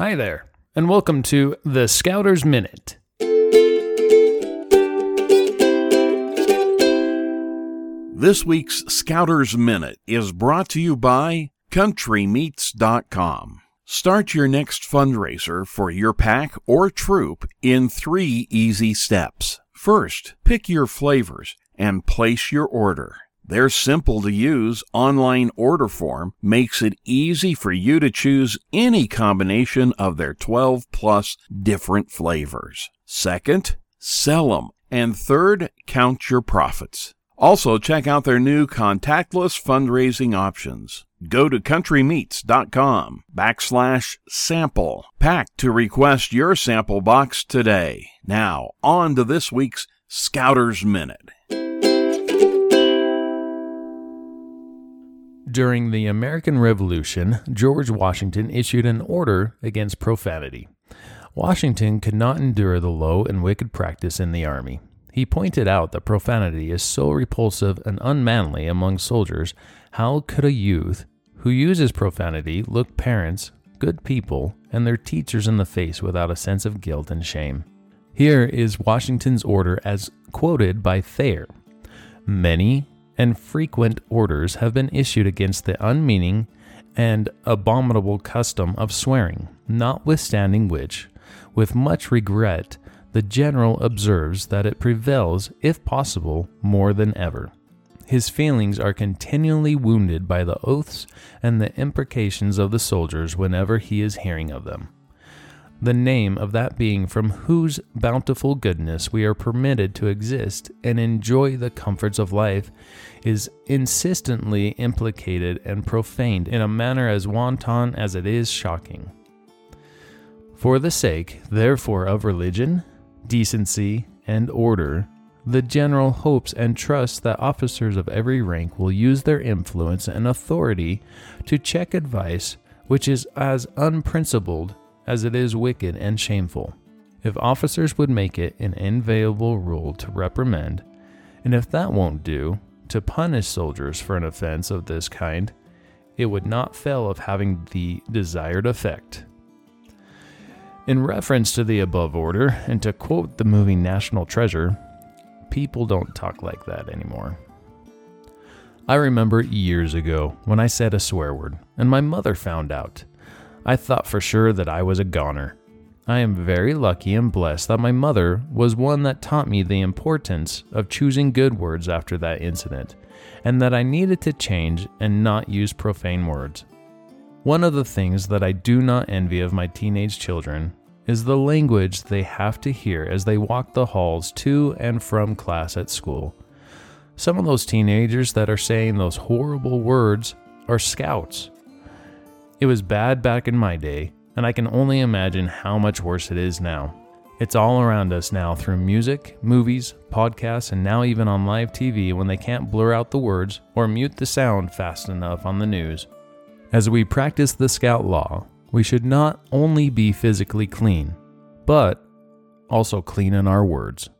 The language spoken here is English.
Hi there, and welcome to the Scouters Minute. This week's Scouters Minute is brought to you by CountryMeats.com. Start your next fundraiser for your pack or troop in three easy steps. First, pick your flavors and place your order. Their simple to use online order form makes it easy for you to choose any combination of their 12 plus different flavors. Second, sell them. And third, count your profits. Also, check out their new contactless fundraising options. Go to countrymeats.com backslash sample pack to request your sample box today. Now, on to this week's Scouter's Minute. During the American Revolution, George Washington issued an order against profanity. Washington could not endure the low and wicked practice in the army. He pointed out that profanity is so repulsive and unmanly among soldiers. How could a youth who uses profanity look parents, good people, and their teachers in the face without a sense of guilt and shame? Here is Washington's order as quoted by Thayer. Many and frequent orders have been issued against the unmeaning and abominable custom of swearing, notwithstanding which, with much regret, the general observes that it prevails, if possible, more than ever. His feelings are continually wounded by the oaths and the imprecations of the soldiers whenever he is hearing of them. The name of that being from whose bountiful goodness we are permitted to exist and enjoy the comforts of life is insistently implicated and profaned in a manner as wanton as it is shocking. For the sake, therefore, of religion, decency, and order, the general hopes and trusts that officers of every rank will use their influence and authority to check advice which is as unprincipled as it is wicked and shameful. If officers would make it an inviolable rule to reprimand, and if that won't do, to punish soldiers for an offense of this kind, it would not fail of having the desired effect. In reference to the above order, and to quote the movie National Treasure, people don't talk like that anymore. I remember years ago when I said a swear word, and my mother found out. I thought for sure that I was a goner. I am very lucky and blessed that my mother was one that taught me the importance of choosing good words after that incident, and that I needed to change and not use profane words. One of the things that I do not envy of my teenage children is the language they have to hear as they walk the halls to and from class at school. Some of those teenagers that are saying those horrible words are scouts. It was bad back in my day, and I can only imagine how much worse it is now. It's all around us now through music, movies, podcasts, and now even on live TV when they can't blur out the words or mute the sound fast enough on the news. As we practice the Scout Law, we should not only be physically clean, but also clean in our words.